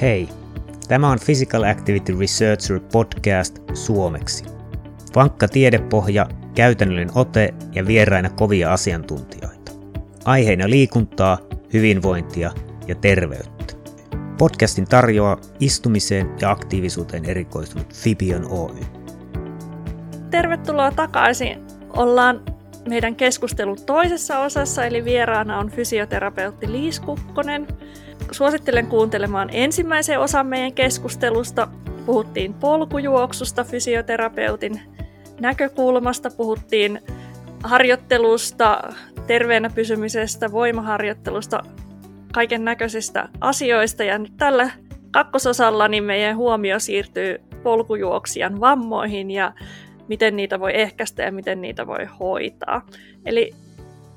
Hei, tämä on Physical Activity Researcher podcast suomeksi. Vankka tiedepohja, käytännöllinen ote ja vieraina kovia asiantuntijoita. Aiheina liikuntaa, hyvinvointia ja terveyttä. Podcastin tarjoaa istumiseen ja aktiivisuuteen erikoistunut Fibion Oy. Tervetuloa takaisin. Ollaan meidän keskustelun toisessa osassa, eli vieraana on fysioterapeutti Liis Kukkonen. Suosittelen kuuntelemaan ensimmäisen osan meidän keskustelusta. Puhuttiin polkujuoksusta fysioterapeutin näkökulmasta, puhuttiin harjoittelusta, terveenä pysymisestä, voimaharjoittelusta, kaiken näköisistä asioista. Ja nyt tällä kakkososalla niin meidän huomio siirtyy polkujuoksijan vammoihin ja miten niitä voi ehkäistä ja miten niitä voi hoitaa. Eli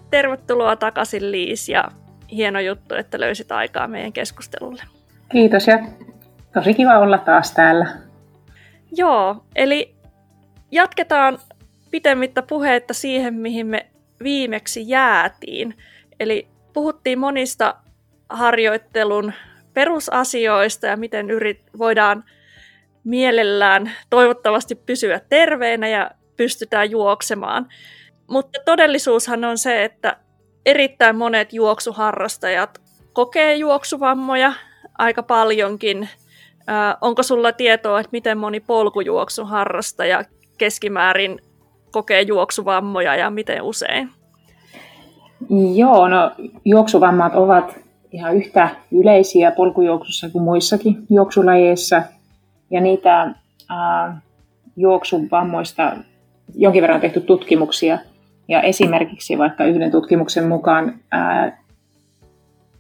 tervetuloa takaisin Liis ja hieno juttu, että löysit aikaa meidän keskustelulle. Kiitos ja tosi kiva olla taas täällä. Joo, eli jatketaan pitemmittä puhetta siihen, mihin me viimeksi jäätiin. Eli puhuttiin monista harjoittelun perusasioista ja miten yrit, voidaan mielellään toivottavasti pysyä terveenä ja pystytään juoksemaan. Mutta todellisuushan on se, että erittäin monet juoksuharrastajat kokee juoksuvammoja aika paljonkin. Onko sulla tietoa, että miten moni polkujuoksuharrastaja keskimäärin kokee juoksuvammoja ja miten usein? Joo, no juoksuvammat ovat ihan yhtä yleisiä polkujuoksussa kuin muissakin juoksulajeissa. Ja niitä äh, juoksuvammoista jonkin verran on tehty tutkimuksia. Ja esimerkiksi vaikka yhden tutkimuksen mukaan ää,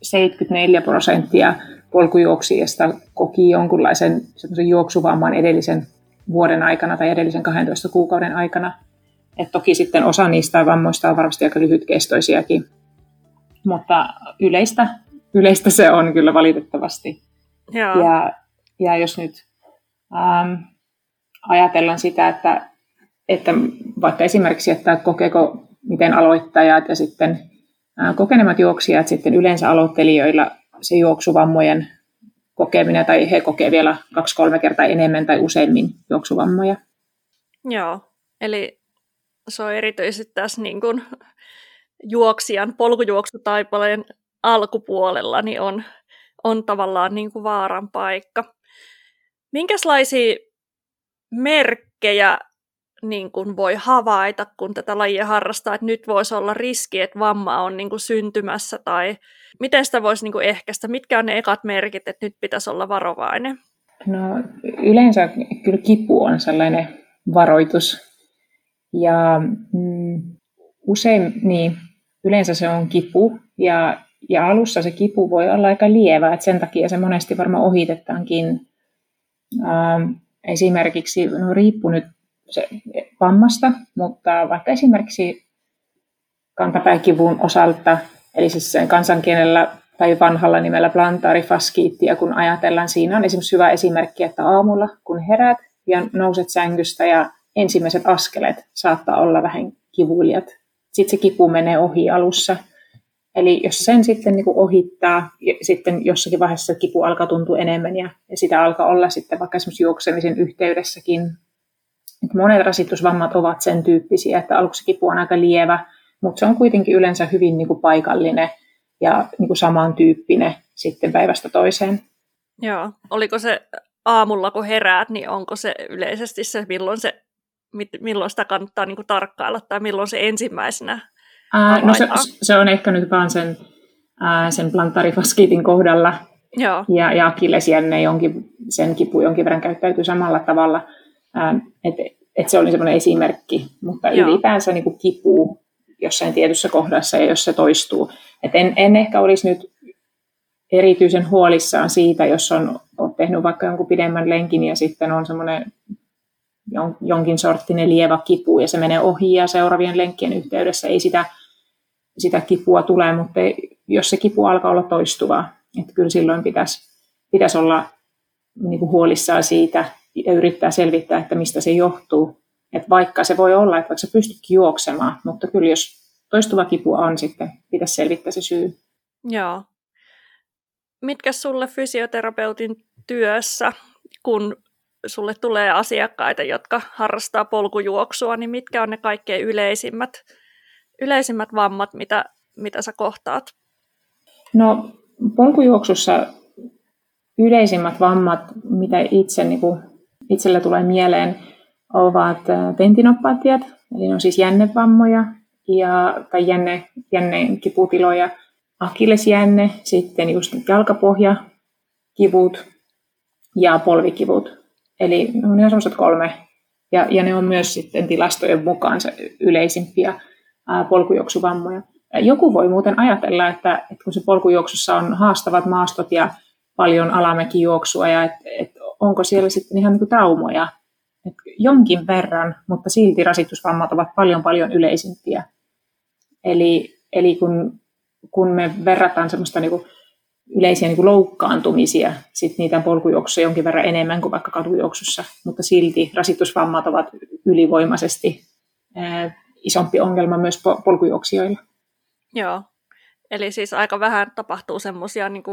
74 prosenttia polkujuoksijista koki jonkunlaisen juoksuvamman edellisen vuoden aikana tai edellisen 12 kuukauden aikana. Et toki sitten osa niistä vammoista on varmasti aika lyhytkestoisiakin, mutta yleistä, yleistä se on kyllä valitettavasti. Joo. Ja, ja jos nyt ähm, ajatellaan sitä, että että vaikka esimerkiksi, että kokeeko miten aloittajat ja sitten kokenemat juoksijat sitten yleensä aloittelijoilla se juoksuvammojen kokeminen tai he kokee vielä kaksi-kolme kertaa enemmän tai useimmin juoksuvammoja. Joo, eli se on erityisesti tässä niin kuin juoksijan polkujuoksutaipaleen alkupuolella niin on, on tavallaan niin kuin vaaran paikka. Minkälaisia merkkejä niin kuin voi havaita, kun tätä lajia harrastaa, että nyt voisi olla riski, että vamma on niin kuin syntymässä, tai miten sitä voisi niin kuin ehkäistä, mitkä on ne ekat merkit, että nyt pitäisi olla varovainen? No yleensä kyllä kipu on sellainen varoitus, ja mm, usein niin, yleensä se on kipu, ja, ja alussa se kipu voi olla aika lievä, että sen takia se monesti varmaan ohitetaankin. Ähm, esimerkiksi, no riippuu nyt se vammasta, mutta vaikka esimerkiksi kantapääkivun osalta, eli siis sen kansankielellä tai vanhalla nimellä plantaarifaskiittia, kun ajatellaan, siinä on esimerkiksi hyvä esimerkki, että aamulla kun herät ja nouset sängystä ja ensimmäiset askeleet saattaa olla vähän kivuliat. Sitten se kipu menee ohi alussa. Eli jos sen sitten niin ohittaa, sitten jossakin vaiheessa kipu alkaa tuntua enemmän ja, ja sitä alkaa olla sitten vaikka esimerkiksi juoksemisen yhteydessäkin että monet rasitusvammat ovat sen tyyppisiä, että aluksi kipu on aika lievä, mutta se on kuitenkin yleensä hyvin niin kuin paikallinen ja niin kuin samantyyppinen sitten päivästä toiseen. Joo, oliko se aamulla kun heräät, niin onko se yleisesti se, milloin, se, milloin sitä kannattaa niin kuin tarkkailla tai milloin se ensimmäisenä Ää, no se, se on ehkä nyt vaan sen, ää, sen plantaarifaskiitin kohdalla Joo. ja, ja akillesjänne jonkin, sen kipu jonkin verran käyttäytyy samalla tavalla – että et se oli semmoinen esimerkki, mutta Joo. ylipäänsä niin kuin kipuu jossain tietyssä kohdassa ja jos se toistuu. Et en, en ehkä olisi nyt erityisen huolissaan siitä, jos on, on tehnyt vaikka jonkun pidemmän lenkin ja sitten on semmoinen jonkin sorttinen lievä kipu ja se menee ohi ja seuraavien lenkkien yhteydessä ei sitä, sitä kipua tule, mutta jos se kipu alkaa olla toistuvaa, että kyllä silloin pitäisi, pitäisi olla niin kuin huolissaan siitä, ja yrittää selvittää, että mistä se johtuu. Että vaikka se voi olla, että vaikka sä pystytkin juoksemaan, mutta kyllä jos toistuva kipu on, sitten pitäisi selvittää se syy. Joo. Mitkä sulle fysioterapeutin työssä, kun sulle tulee asiakkaita, jotka harrastaa polkujuoksua, niin mitkä on ne kaikkein yleisimmät, yleisimmät vammat, mitä, mitä sä kohtaat? No polkujuoksussa yleisimmät vammat, mitä itse, niin kuin, itselle tulee mieleen, ovat tentinopatiat, eli ne on siis jännevammoja ja, tai jänne, jänneen kiputiloja, akillesjänne, sitten just jalkapohja, kivut ja polvikivut. Eli ne on ihan semmoiset kolme. Ja, ja ne on myös sitten tilastojen mukaan yleisimpiä ää, polkujuoksuvammoja. Joku voi muuten ajatella, että, että kun se polkujuoksussa on haastavat maastot ja paljon alamäkijuoksua, ja että, että onko siellä sitten ihan niin kuin traumoja. Että jonkin verran, mutta silti rasitusvammat ovat paljon paljon yleisimpiä. Eli, eli kun, kun me verrataan semmoista niin kuin yleisiä niin kuin loukkaantumisia, sit niitä on polkujuoksussa jonkin verran enemmän kuin vaikka katujuoksussa, mutta silti rasitusvammat ovat ylivoimaisesti ää, isompi ongelma myös polkujuoksijoilla. Joo, eli siis aika vähän tapahtuu semmoisia niin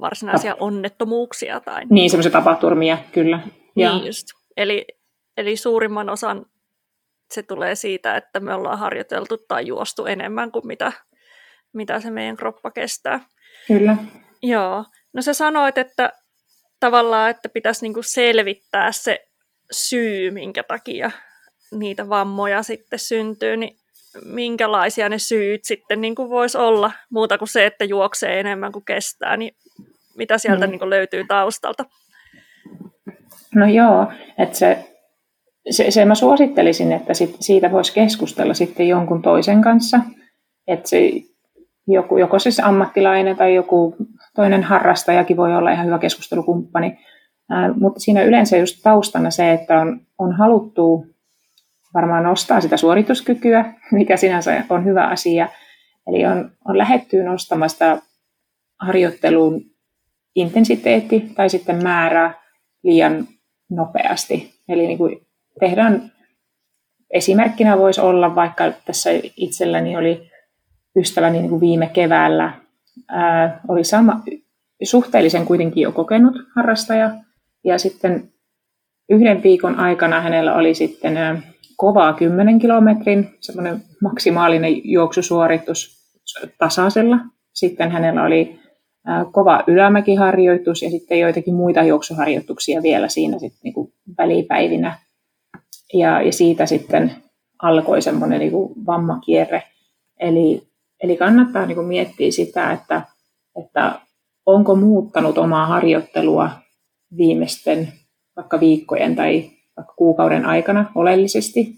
varsinaisia Tap- onnettomuuksia. Tai niin, semmoisia tapaturmia, kyllä. Niin just. Eli, eli suurimman osan se tulee siitä, että me ollaan harjoiteltu tai juostu enemmän kuin mitä, mitä se meidän kroppa kestää. Kyllä. Joo. No sä sanoit, että tavallaan, että pitäisi niinku selvittää se syy, minkä takia niitä vammoja sitten syntyy, niin minkälaisia ne syyt sitten niin kuin voisi olla, muuta kuin se, että juoksee enemmän kuin kestää, niin mitä sieltä mm. niin kuin löytyy taustalta? No joo, että se, se, se mä suosittelisin, että sit, siitä voisi keskustella sitten jonkun toisen kanssa, että se joku, joko siis ammattilainen tai joku toinen harrastajakin voi olla ihan hyvä keskustelukumppani. Ää, mutta siinä yleensä just taustana se, että on, on haluttu varmaan nostaa sitä suorituskykyä, mikä sinänsä on hyvä asia. Eli on, on lähetty nostamaan sitä harjoittelun intensiteetti tai sitten määrä liian nopeasti. Eli niin kuin tehdään, esimerkkinä voisi olla vaikka tässä itselläni oli ystäväni niin kuin viime keväällä ää, oli sama, suhteellisen kuitenkin jo kokenut harrastaja. Ja sitten yhden viikon aikana hänellä oli sitten ää, kovaa 10 kilometrin semmoinen maksimaalinen juoksusuoritus tasaisella. Sitten hänellä oli kova ylämäkiharjoitus ja sitten joitakin muita juoksuharjoituksia vielä siinä sitten niin kuin välipäivinä. Ja, ja siitä sitten alkoi semmoinen niin kuin vammakierre. Eli Eli kannattaa niin kuin miettiä sitä, että, että onko muuttanut omaa harjoittelua viimeisten vaikka viikkojen tai vaikka kuukauden aikana oleellisesti.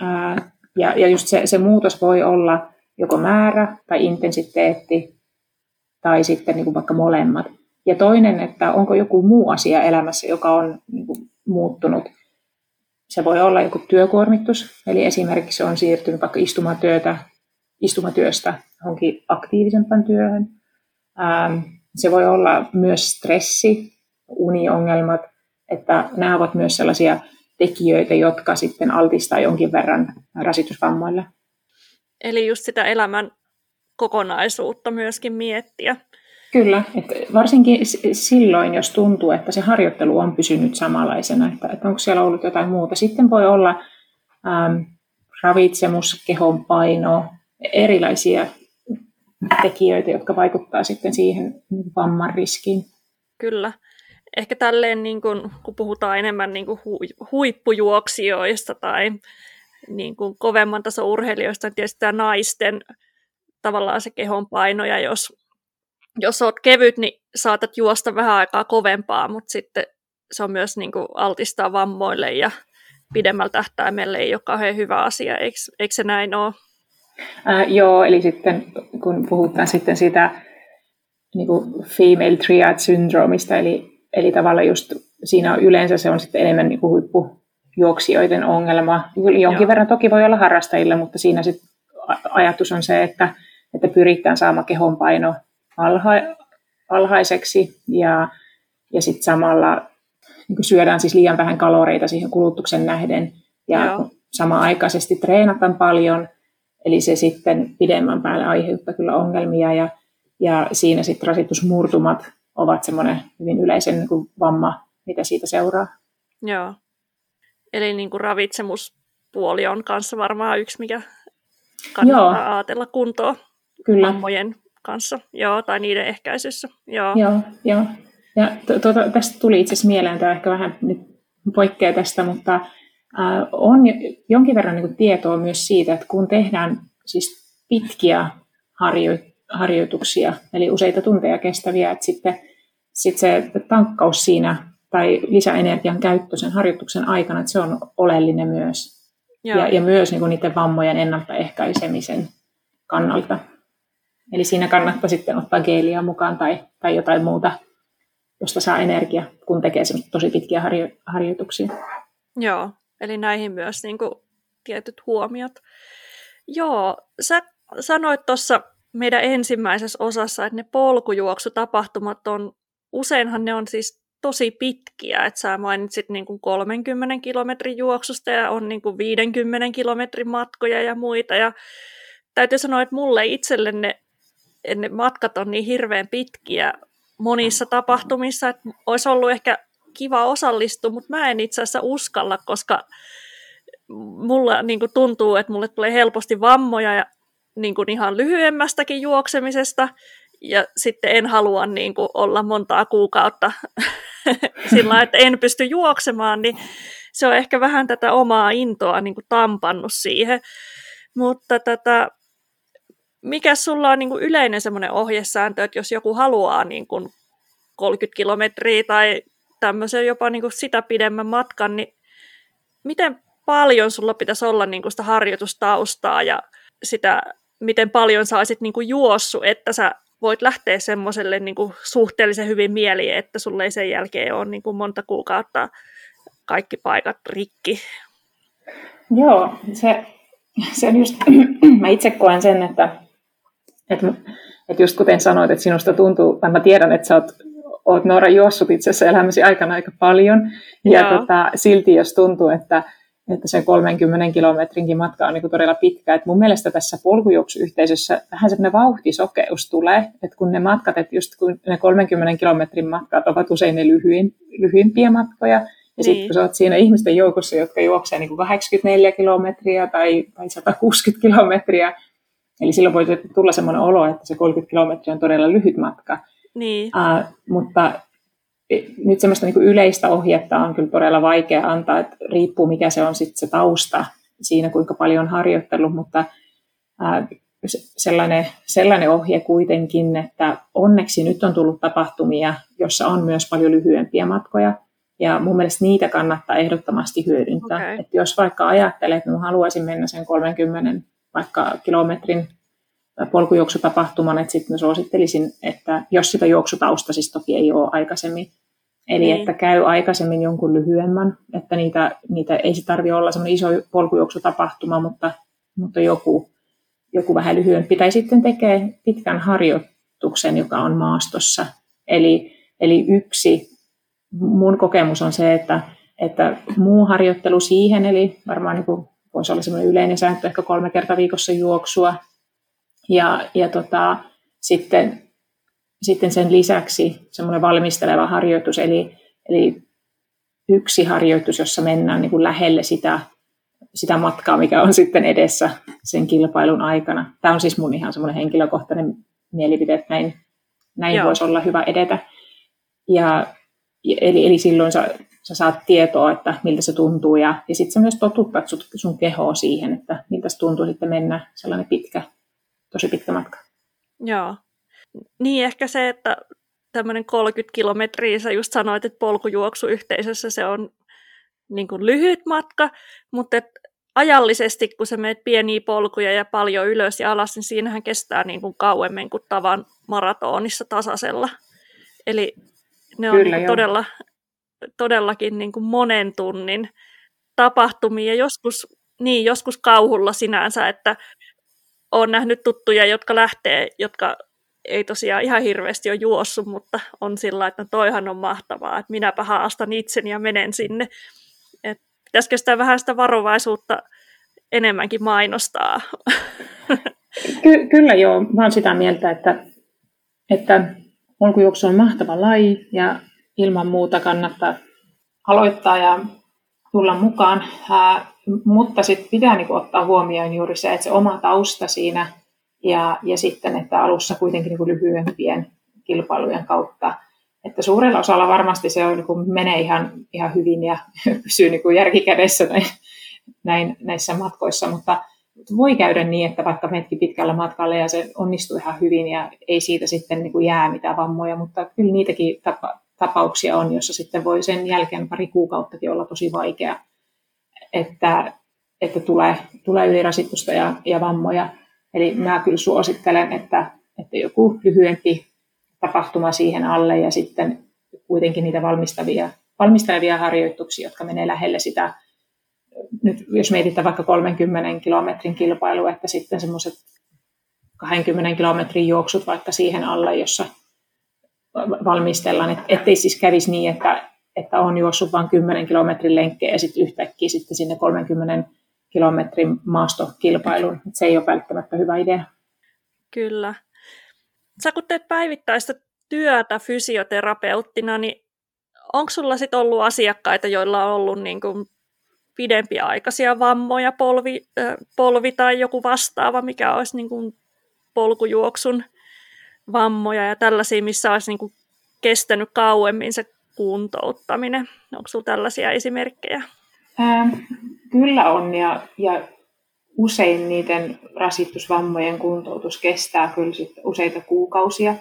Ää, ja, ja just se, se muutos voi olla joko määrä tai intensiteetti tai sitten niin kuin vaikka molemmat. Ja toinen, että onko joku muu asia elämässä, joka on niin kuin muuttunut. Se voi olla joku työkuormitus, eli esimerkiksi on siirtynyt vaikka istumatyötä istumatyöstä johonkin aktiivisempaan työhön. Ähm, se voi olla myös stressi, uniongelmat, että nämä ovat myös sellaisia tekijöitä, jotka sitten altistaa jonkin verran rasitusvammoille. Eli just sitä elämän kokonaisuutta myöskin miettiä. Kyllä, että varsinkin silloin, jos tuntuu, että se harjoittelu on pysynyt samanlaisena, että, että onko siellä ollut jotain muuta. Sitten voi olla ähm, ravitsemus, kehon paino, erilaisia tekijöitä, jotka vaikuttaa sitten siihen vamman riskiin. Kyllä. Ehkä tälleen, niin kun, kun puhutaan enemmän niin kuin huippujuoksijoista tai niin kuin kovemman tason urheilijoista, niin tietysti tämä naisten tavallaan se kehon paino, ja jos, jos olet kevyt, niin saatat juosta vähän aikaa kovempaa, mutta sitten se on myös niin kuin altistaa vammoille ja pidemmällä tähtäimellä ei ole kauhean hyvä asia, eikö, eikö se näin ole? Ää, joo, eli sitten kun puhutaan sitten sitä niin kuin female triad syndromista, eli, eli tavallaan just siinä on yleensä se on sitten enemmän niin kuin huippujuoksijoiden ongelma. Jonkin joo. verran toki voi olla harrastajille, mutta siinä sitten ajatus on se, että, että pyritään saamaan kehonpaino alha, alhaiseksi ja, ja sitten samalla niin syödään siis liian vähän kaloreita siihen kulutuksen nähden ja Joo. samaaikaisesti treenataan paljon Eli se sitten pidemmän päälle aiheuttaa kyllä ongelmia ja, ja siinä sitten rasitusmurtumat ovat semmoinen hyvin yleisen niin kuin vamma, mitä siitä seuraa. Joo. Eli niin kuin ravitsemuspuoli on kanssa varmaan yksi, mikä kannattaa Joo. ajatella kuntoon Kyllä. vammojen kanssa, Joo, tai niiden ehkäisyssä. Joo, Joo, jo. Ja tuota, tästä tuli itse asiassa mieleen, tämä ehkä vähän nyt poikkeaa tästä, mutta äh, on jonkin verran niin kuin tietoa myös siitä, että kun tehdään siis pitkiä harjo- harjoituksia, eli useita tunteja kestäviä, että sitten, sitten se tankkaus siinä tai lisäenergian käyttö sen harjoituksen aikana, että se on oleellinen myös. Ja, ja myös niin kuin niiden vammojen ennaltaehkäisemisen kannalta. Eli siinä kannattaa sitten ottaa geeliä mukaan tai, tai jotain muuta, josta saa energia, kun tekee tosi pitkiä harjo- harjoituksia. Joo, eli näihin myös niin kuin, tietyt huomiot. Joo, sä sanoit tuossa meidän ensimmäisessä osassa, että ne polkujuoksutapahtumat on, useinhan ne on siis tosi pitkiä, että sä mainitsit niin kuin 30 kilometrin juoksusta ja on niin kuin 50 kilometrin matkoja ja muita. Ja täytyy sanoa, että mulle itselle ne, ne matkat on niin hirveän pitkiä monissa tapahtumissa, että olisi ollut ehkä kiva osallistua, mutta mä en itse asiassa uskalla, koska mulla niin kuin tuntuu, että mulle tulee helposti vammoja ja niin kuin ihan lyhyemmästäkin juoksemisesta, ja sitten en halua niin kuin, olla montaa kuukautta sillä että en pysty juoksemaan, niin se on ehkä vähän tätä omaa intoa niin kuin tampannut siihen. Mutta tätä, mikä sulla on niin kuin yleinen semmoinen ohjesääntö, että jos joku haluaa niin kuin 30 kilometriä tai tämmöisen jopa niin kuin sitä pidemmän matkan, niin miten paljon sulla pitäisi olla niin kuin sitä harjoitustaustaa ja sitä, miten paljon saisit niin kuin juossut, että sä voit lähteä semmoiselle niin kuin suhteellisen hyvin mieli, että sulle ei sen jälkeen ole niin kuin monta kuukautta kaikki paikat rikki. Joo, se, se just, mä itse koen sen, että, että, että just kuten sanoit, että sinusta tuntuu, tai mä tiedän, että sä oot, oot Noora juossut itse asiassa elämäsi aikana aika paljon, ja tota, silti jos tuntuu, että että se 30 kilometrinkin matka on niin todella pitkä. Et mun mielestä tässä polkujuoksuyhteisössä vähän semmoinen vauhtisokeus tulee, että kun ne matkat, että just kun ne 30 kilometrin matkat ovat usein ne lyhyin, lyhyimpiä matkoja, ja niin. sitten kun sä oot siinä ihmisten joukossa, jotka juoksee niin kuin 84 kilometriä tai, tai 160 kilometriä, eli silloin voi tulla semmoinen olo, että se 30 kilometriä on todella lyhyt matka. Niin. Uh, mutta nyt semmoista niin yleistä ohjetta on kyllä todella vaikea antaa, että riippuu mikä se on sitten se tausta siinä, kuinka paljon on harjoittanut, mutta ää, sellainen, sellainen ohje kuitenkin, että onneksi nyt on tullut tapahtumia, jossa on myös paljon lyhyempiä matkoja, ja mun mielestä niitä kannattaa ehdottomasti hyödyntää. Okay. Että jos vaikka ajattelet, että haluaisin mennä sen 30 vaikka kilometrin polkujuoksutapahtuman, että sitten suosittelisin, että jos sitä juoksutausta siis toki ei ole aikaisemmin, eli niin. että käy aikaisemmin jonkun lyhyemmän, että niitä, niitä ei se tarvitse olla semmoinen iso polkujuoksutapahtuma, mutta, mutta joku, joku vähän lyhyempi, tai sitten tekee pitkän harjoituksen, joka on maastossa. Eli, eli yksi, mun kokemus on se, että, että muu harjoittelu siihen, eli varmaan niin kuin voisi olla semmoinen yleinen sääntö, ehkä kolme kertaa viikossa juoksua, ja, ja tota, sitten, sitten sen lisäksi semmoinen valmisteleva harjoitus, eli, eli yksi harjoitus, jossa mennään niin kuin lähelle sitä, sitä matkaa, mikä on sitten edessä sen kilpailun aikana. Tämä on siis mun ihan semmoinen henkilökohtainen mielipide, että näin, näin voisi olla hyvä edetä. Ja, eli, eli silloin sä, sä saat tietoa, että miltä se tuntuu, ja, ja sitten sä myös totuttat sun, sun kehoa siihen, että miltä se tuntuu sitten mennä sellainen pitkä tosi pitkä matka. Joo. Niin ehkä se, että tämmöinen 30 kilometriä, sä just sanoit, että polkujuoksuyhteisössä se on niin kuin lyhyt matka, mutta et ajallisesti, kun sä menet pieniä polkuja ja paljon ylös ja alas, niin siinähän kestää niin kuin kauemmin kuin tavan maratonissa tasaisella. Eli ne on Kyllä, niin todella, todellakin niin kuin monen tunnin tapahtumia, joskus, niin, joskus kauhulla sinänsä, että olen nähnyt tuttuja, jotka lähtee, jotka ei tosiaan ihan hirveästi ole juossut, mutta on sillä, että no toihan on mahtavaa, että minäpä haastan itseni ja menen sinne. Et pitäisikö sitä vähän sitä varovaisuutta enemmänkin mainostaa? Ky- kyllä joo, olen sitä mieltä, että, että polkujuoksu on mahtava laji ja ilman muuta kannattaa aloittaa ja tulla mukaan, ää, mutta sitten pitää niinku ottaa huomioon juuri se, että se oma tausta siinä ja, ja sitten, että alussa kuitenkin niinku lyhyempien kilpailujen kautta. Että suurella osalla varmasti se on, niin menee ihan, ihan hyvin ja pysyy niin kuin järkikädessä näin, näin, näissä matkoissa, mutta voi käydä niin, että vaikka menetkin pitkällä matkalla ja se onnistuu ihan hyvin ja ei siitä sitten niin kuin jää mitään vammoja, mutta kyllä niitäkin tapa, tapauksia on, jossa sitten voi sen jälkeen pari kuukauttakin olla tosi vaikea, että, että tulee, tulee ylirasitusta ja, ja vammoja. Eli mä kyllä suosittelen, että, että joku lyhyempi tapahtuma siihen alle ja sitten kuitenkin niitä valmistavia, valmistavia harjoituksia, jotka menee lähelle sitä, nyt jos mietitään vaikka 30 kilometrin kilpailu, että sitten semmoiset 20 kilometrin juoksut vaikka siihen alle, jossa valmistellaan, että ettei siis kävisi niin, että, että on juossut vain 10 kilometrin lenkkejä ja sitten yhtäkkiä sitten sinne 30 kilometrin maastokilpailuun. Se ei ole välttämättä hyvä idea. Kyllä. Sä kun teet päivittäistä työtä fysioterapeuttina, niin onko sulla sit ollut asiakkaita, joilla on ollut niin kuin pidempiaikaisia vammoja, polvi, äh, polvi tai joku vastaava, mikä olisi niin kuin polkujuoksun vammoja ja tällaisia, missä olisi niin kuin kestänyt kauemmin se kuntouttaminen. Onko sinulla tällaisia esimerkkejä? Ähm, kyllä on ja, ja usein niiden rasitusvammojen kuntoutus kestää kyllä sit useita kuukausia.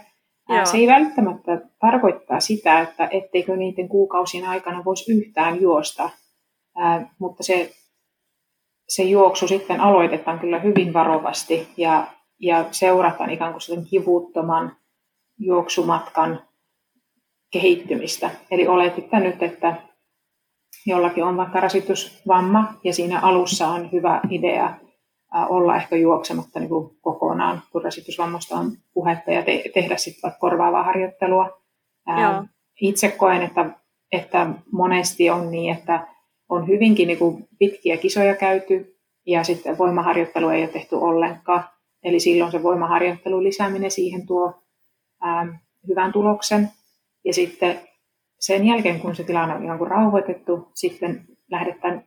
Joo. Se ei välttämättä tarkoittaa sitä, että etteikö niiden kuukausien aikana voisi yhtään juosta, Ää, mutta se, se juoksu sitten aloitetaan kyllä hyvin varovasti ja, ja seurataan ikään kuin sen kivuttoman juoksumatkan kehittymistä. Eli oletetaan nyt, että jollakin on vaikka rasitusvamma ja siinä alussa on hyvä idea olla ehkä juoksematta niin kuin kokonaan, kun rasitusvammasta on puhetta ja te- tehdä sitten vaikka korvaavaa harjoittelua. Joo. Itse koen, että, että monesti on niin, että on hyvinkin niin kuin pitkiä kisoja käyty ja sitten voimaharjoittelu ei ole tehty ollenkaan. Eli silloin se voimaharjoittelun lisääminen siihen tuo ää, hyvän tuloksen. Ja sitten sen jälkeen, kun se tilanne on ihan kuin rauhoitettu, sitten lähdetään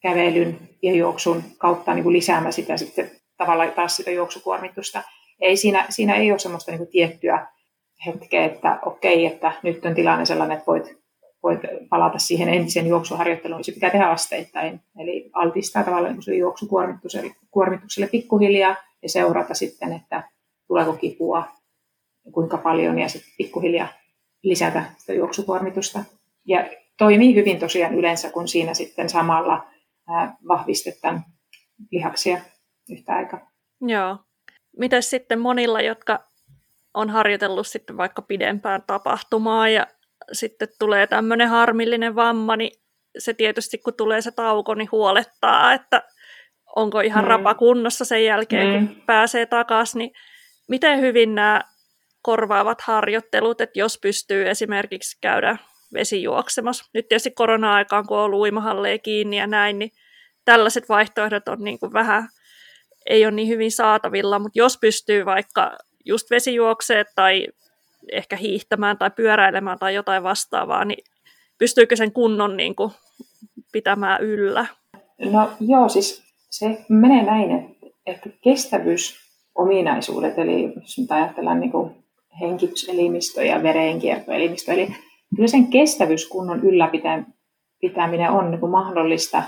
kävelyn ja juoksun kautta niin kuin lisäämään sitä sitten tavallaan taas sitä juoksukuormitusta. Ei siinä, siinä ei ole semmoista niin kuin tiettyä hetkeä, että okei, että nyt on tilanne sellainen, että voit, voit palata siihen entisen juoksuharjoitteluun. Se pitää tehdä asteittain, eli altistaa tavallaan niin juoksukuormitukselle kuormitukselle pikkuhiljaa ja seurata sitten, että tuleeko kipua, kuinka paljon ja sitten pikkuhiljaa lisätä sitä juoksukuormitusta. Ja toimii hyvin tosiaan yleensä, kun siinä sitten samalla vahvistetaan lihaksia yhtä aikaa. Joo. Mitäs sitten monilla, jotka on harjoitellut sitten vaikka pidempään tapahtumaa ja sitten tulee tämmöinen harmillinen vamma, niin se tietysti kun tulee se tauko, niin huolettaa, että onko ihan mm. rapa kunnossa sen jälkeen, mm. kun pääsee takaisin, niin miten hyvin nämä korvaavat harjoittelut, että jos pystyy esimerkiksi käydä vesijuoksemassa. Nyt tietysti korona-aikaan, kun on ollut uimahalleja kiinni ja näin, niin tällaiset vaihtoehdot on niin kuin vähän, ei ole niin hyvin saatavilla, mutta jos pystyy vaikka just vesijuokseet tai ehkä hiihtämään tai pyöräilemään tai jotain vastaavaa, niin pystyykö sen kunnon niin kuin pitämään yllä? No joo, siis se menee näin, että, että kestävyysominaisuudet, eli jos nyt ajatellaan niin kuin hengityselimistö ja verenkiertoelimistö, eli kyllä sen kestävyyskunnon ylläpitäminen on niin mahdollista,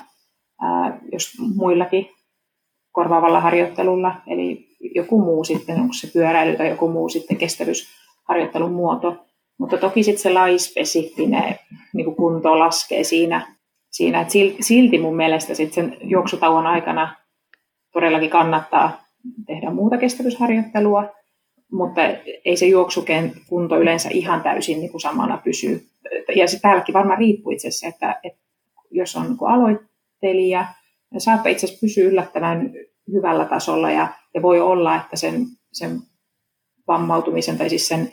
ää, jos muillakin korvaavalla harjoittelulla, eli joku muu sitten, onko se pyöräily tai joku muu sitten kestävyysharjoittelun muoto. Mutta toki sitten se laispesifinen niin kunto laskee siinä, siinä, että silti mun mielestä sitten sen juoksutauon aikana todellakin kannattaa tehdä muuta kestävyysharjoittelua, mutta ei se juoksuken kunto yleensä ihan täysin niin kuin samana pysy. Ja se täälläkin varmaan riippuu itse asiassa, että, että jos on niin aloittelija, niin saattaa itse asiassa pysyä yllättävän hyvällä tasolla ja, ja voi olla, että sen, sen vammautumisen tai siis sen,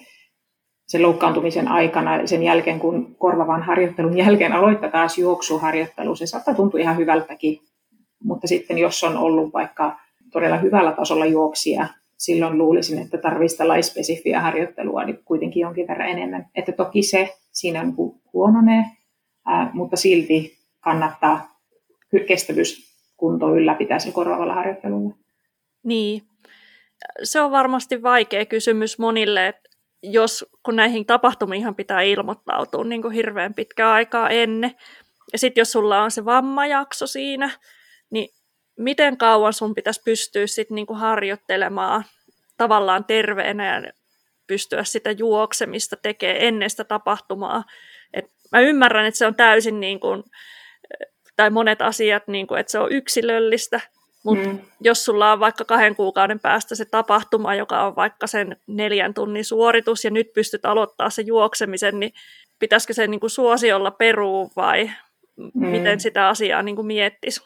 sen loukkaantumisen aikana sen jälkeen, kun korvavan harjoittelun jälkeen aloittaa taas juoksuharjoittelu, se saattaa tuntua ihan hyvältäkin, mutta sitten jos on ollut vaikka todella hyvällä tasolla juoksia silloin luulisin, että tarvitsisi lajspesifiä harjoittelua niin kuitenkin jonkin verran enemmän. Että toki se siinä niin huononee, mutta silti kannattaa kestävyyskunto ylläpitää sen korvaavalla harjoittelulla. Niin. Se on varmasti vaikea kysymys monille, että jos kun näihin tapahtumiin pitää ilmoittautua niin kuin hirveän pitkää aikaa ennen, ja sitten jos sulla on se vammajakso siinä, niin miten kauan sun pitäisi pystyä sit niinku harjoittelemaan tavallaan terveenä ja pystyä sitä juoksemista tekemään ennen sitä tapahtumaa. Et mä ymmärrän, että se on täysin, niin kuin, tai monet asiat, niin kuin, että se on yksilöllistä, mutta mm. jos sulla on vaikka kahden kuukauden päästä se tapahtuma, joka on vaikka sen neljän tunnin suoritus, ja nyt pystyt aloittaa se juoksemisen, niin pitäisikö se niin kuin suosiolla peruu vai mm. miten sitä asiaa niin kuin miettisi?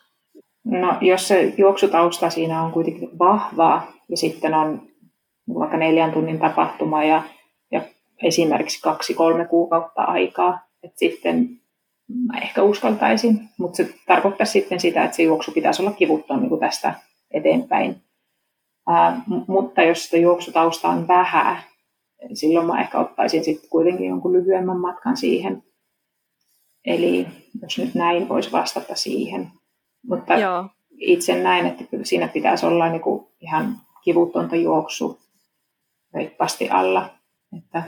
No, jos se juoksutausta siinä on kuitenkin vahvaa ja sitten on vaikka neljän tunnin tapahtuma ja, ja esimerkiksi kaksi-kolme kuukautta aikaa, että sitten mä ehkä uskaltaisin, mutta se tarkoittaa sitten sitä, että se juoksu pitäisi olla kivutton niin kuin tästä eteenpäin. Ää, mutta jos sitä juoksutausta on vähän, silloin mä ehkä ottaisin sitten kuitenkin jonkun lyhyemmän matkan siihen. Eli jos nyt näin voisi vastata siihen. Mutta Joo. itse näen, että kyllä siinä pitäisi olla niin kuin ihan kivuttonta juoksu reippaasti alla, että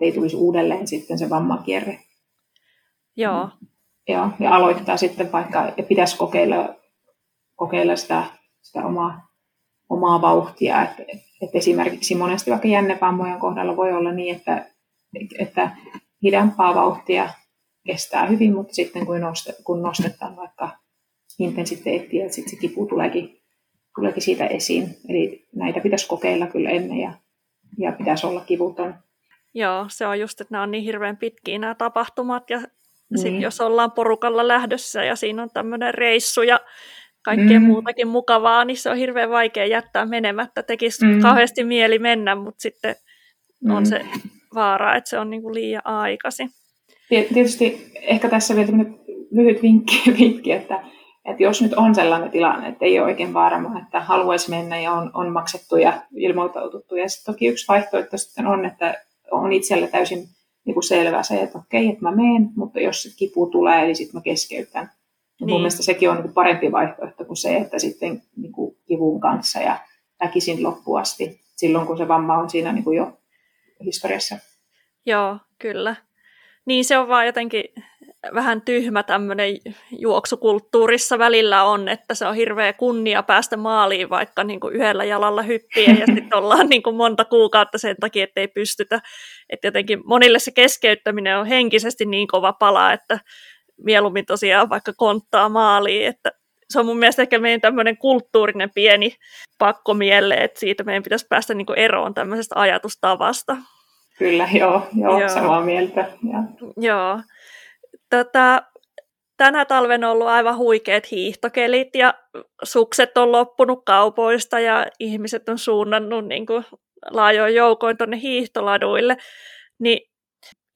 ei tulisi uudelleen sitten se vammakierre. Joo. Joo, ja aloittaa sitten vaikka, ja pitäisi kokeilla, kokeilla sitä, sitä omaa, omaa vauhtia. Että, että esimerkiksi monesti vaikka jännevammojen kohdalla voi olla niin, että, että hidempaa vauhtia kestää hyvin, mutta sitten kun, nostet, kun nostetaan vaikka intensiteettiä, sitten se kipu tuleekin, tuleekin siitä esiin. Eli näitä pitäisi kokeilla kyllä ennen ja, ja pitäisi olla kivuton. Joo, se on just, että nämä on niin hirveän pitkiä nämä tapahtumat ja niin. sitten jos ollaan porukalla lähdössä ja siinä on tämmöinen reissu ja kaikkea mm. muutakin mukavaa, niin se on hirveän vaikea jättää menemättä. Tekisi mm. kauheasti mieli mennä, mutta sitten mm. on se vaara, että se on niin kuin liian aikaisin. Tietysti ehkä tässä vielä lyhyt vinkki, vinkki että että jos nyt on sellainen tilanne, että ei ole oikein varma, että haluaisi mennä ja on, on maksettu ja ilmoittaututtu. Ja sitten toki yksi vaihtoehto sitten on, että on itsellä täysin niin kuin selvä se, että okei, että mä menen, mutta jos se kipu tulee, niin sitten mä keskeytän. Niin. Mun mielestä sekin on niin kuin parempi vaihtoehto kuin se, että sitten niin kuin kivun kanssa ja väkisin loppuun asti, silloin kun se vamma on siinä niin kuin jo historiassa. Joo, kyllä. Niin se on vaan jotenkin vähän tyhmä tämmöinen juoksukulttuurissa välillä on, että se on hirveä kunnia päästä maaliin vaikka niin kuin yhdellä jalalla hyppien ja sitten ollaan niin kuin monta kuukautta sen takia, että ei pystytä. Että jotenkin monille se keskeyttäminen on henkisesti niin kova pala, että mieluummin tosiaan vaikka konttaa maaliin, että se on mun mielestä ehkä meidän tämmöinen kulttuurinen pieni pakkomielle, että siitä meidän pitäisi päästä niin kuin eroon tämmöisestä ajatustavasta. Kyllä, joo, joo, joo. samaa mieltä. Ja. Joo. Tätä, tänä talven on ollut aivan huikeat hiihtokelit ja sukset on loppunut kaupoista ja ihmiset on suunnannut niin kuin laajoin joukoin tuonne hiihtoladuille. Niin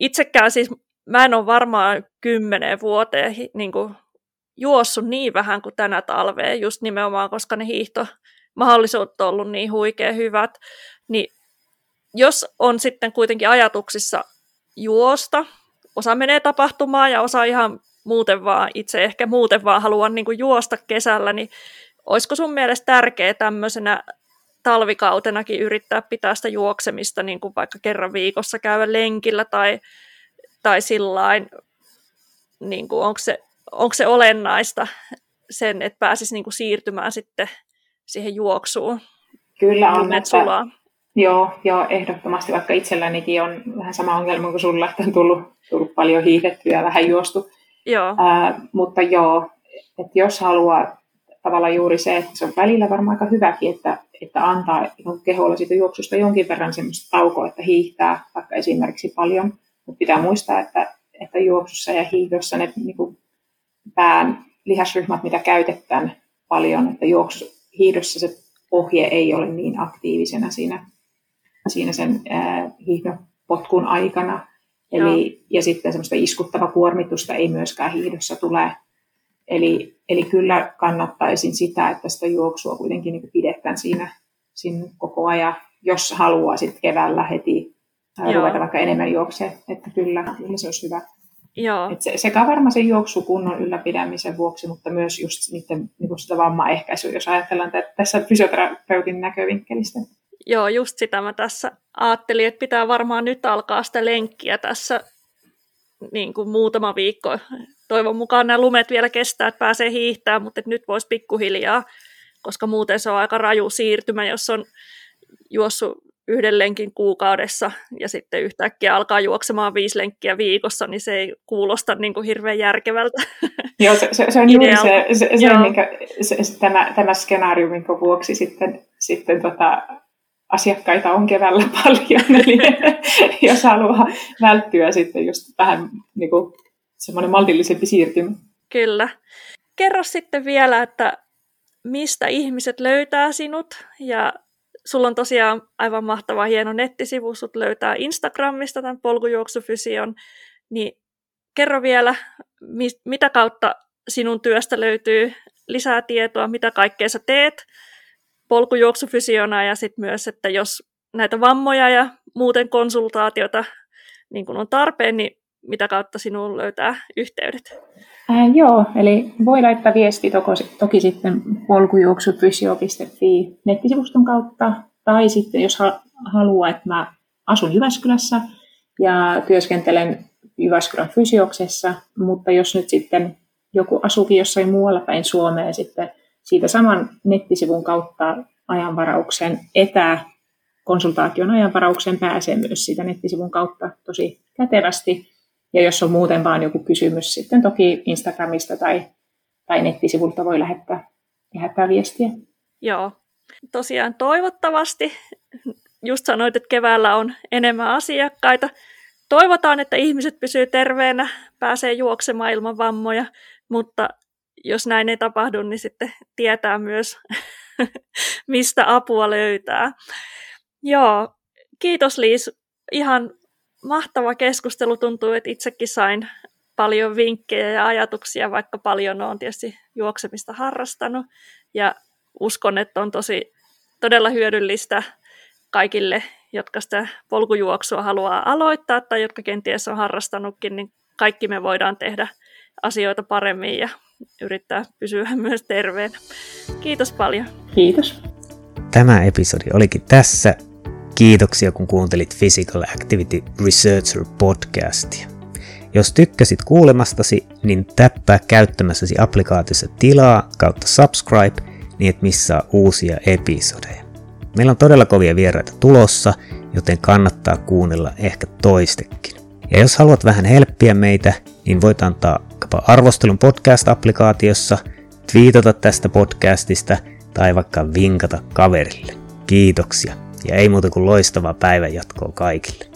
itsekään siis mä en ole varmaan kymmeneen vuoteen niin kuin juossut niin vähän kuin tänä talveen, just nimenomaan, koska ne hiihtomahdollisuudet on ollut niin huikea hyvät. Niin jos on sitten kuitenkin ajatuksissa juosta, osa menee tapahtumaan ja osa ihan muuten vaan, itse ehkä muuten vaan haluan niin kuin juosta kesällä, niin olisiko sun mielestä tärkeää tämmöisenä talvikautenakin yrittää pitää sitä juoksemista niin kuin vaikka kerran viikossa käydä lenkillä tai, tai sillain, niin kuin onko, se, onko se olennaista sen, että pääsisi niin kuin siirtymään sitten siihen juoksuun? Kyllä on, että, sulaa. Joo, joo, ehdottomasti, vaikka itsellänikin on vähän sama ongelma kuin sulla, että on tullut, tullut paljon hiihdettyä ja vähän juostu. Joo. Ää, mutta joo, että jos haluaa tavallaan juuri se, että se on välillä varmaan aika hyväkin, että, että antaa keholla siitä juoksusta jonkin verran semmoista taukoa, että hiihtää vaikka esimerkiksi paljon. Mutta pitää muistaa, että, että juoksussa ja hiihdossa ne niin kuin pään lihasryhmät, mitä käytetään paljon, että juoksu, hiihdossa se pohje ei ole niin aktiivisena siinä siinä sen hiihdopotkun aikana. Eli, ja sitten semmoista iskuttava kuormitusta ei myöskään hiihdossa tule. Eli, eli kyllä kannattaisin sitä, että sitä juoksua kuitenkin niin pidetään siinä, sinne koko ajan, jos haluaa sitten keväällä heti Joo. ruveta vaikka enemmän juoksee, että kyllä, kyllä se olisi hyvä. Joo. Et se, sekä varmaan sen juoksukunnon ylläpidämisen vuoksi, mutta myös just niiden, niin sitä vammaehkäisyä, jos ajatellaan tässä fysioterapeutin näkövinkkelistä. Joo, just sitä mä tässä ajattelin, että pitää varmaan nyt alkaa sitä lenkkiä tässä niin kuin muutama viikko. Toivon mukaan nämä lumet vielä kestää, että pääsee hiihtämään, mutta että nyt voisi pikkuhiljaa, koska muuten se on aika raju siirtymä, jos on juossut yhden lenkin kuukaudessa ja sitten yhtäkkiä alkaa juoksemaan viisi lenkkiä viikossa, niin se ei kuulosta niin kuin hirveän järkevältä. Joo, se, se, se on juuri se, se, se, minkä, se, se, tämä, tämä skenaario, minkä vuoksi sitten, sitten tota, asiakkaita on keväällä paljon, eli jos haluaa välttyä sitten just vähän niin kuin semmoinen maltillisempi siirtymä. Kyllä. Kerro sitten vielä, että mistä ihmiset löytää sinut ja sulla on tosiaan aivan mahtava hieno nettisivu, sut löytää Instagramista tämän polkujuoksufysion, niin kerro vielä, mitä kautta sinun työstä löytyy lisää tietoa, mitä kaikkea sä teet polkujuoksufysiona ja sitten myös, että jos näitä vammoja ja muuten konsultaatiota niin kun on tarpeen, niin mitä kautta sinuun löytää yhteydet? Ää, joo, eli voi laittaa viesti toki, toki sitten polkujuoksufysio.fi nettisivuston kautta, tai sitten jos ha- haluaa, että mä asun Jyväskylässä ja työskentelen Jyväskylän fysioksessa, mutta jos nyt sitten joku asuukin jossain muualla päin Suomea sitten siitä saman nettisivun kautta ajanvarauksen etä konsultaation ajanvaraukseen pääsee myös siitä nettisivun kautta tosi kätevästi. Ja jos on muuten vaan joku kysymys, sitten toki Instagramista tai, tai nettisivulta voi lähettää, lähettää viestiä. Joo, tosiaan toivottavasti, just sanoit, että keväällä on enemmän asiakkaita. Toivotaan, että ihmiset pysyvät terveenä, pääsee juoksemaan ilman vammoja, mutta jos näin ei tapahdu, niin sitten tietää myös, mistä apua löytää. Joo, kiitos Liis. Ihan mahtava keskustelu. Tuntuu, että itsekin sain paljon vinkkejä ja ajatuksia, vaikka paljon on tietysti juoksemista harrastanut. Ja uskon, että on tosi todella hyödyllistä kaikille, jotka sitä polkujuoksua haluaa aloittaa tai jotka kenties on harrastanutkin, niin kaikki me voidaan tehdä asioita paremmin ja yrittää pysyä myös terveenä. Kiitos paljon. Kiitos. Tämä episodi olikin tässä. Kiitoksia kun kuuntelit Physical Activity Researcher podcastia. Jos tykkäsit kuulemastasi, niin täppää käyttämässäsi applikaatiossa tilaa kautta subscribe, niin et missaa uusia episodeja. Meillä on todella kovia vieraita tulossa, joten kannattaa kuunnella ehkä toistekin. Ja jos haluat vähän helppiä meitä, niin voit antaa arvostelun podcast-applikaatiossa, twiitata tästä podcastista tai vaikka vinkata kaverille. Kiitoksia ja ei muuta kuin loistavaa päivänjatkoa kaikille.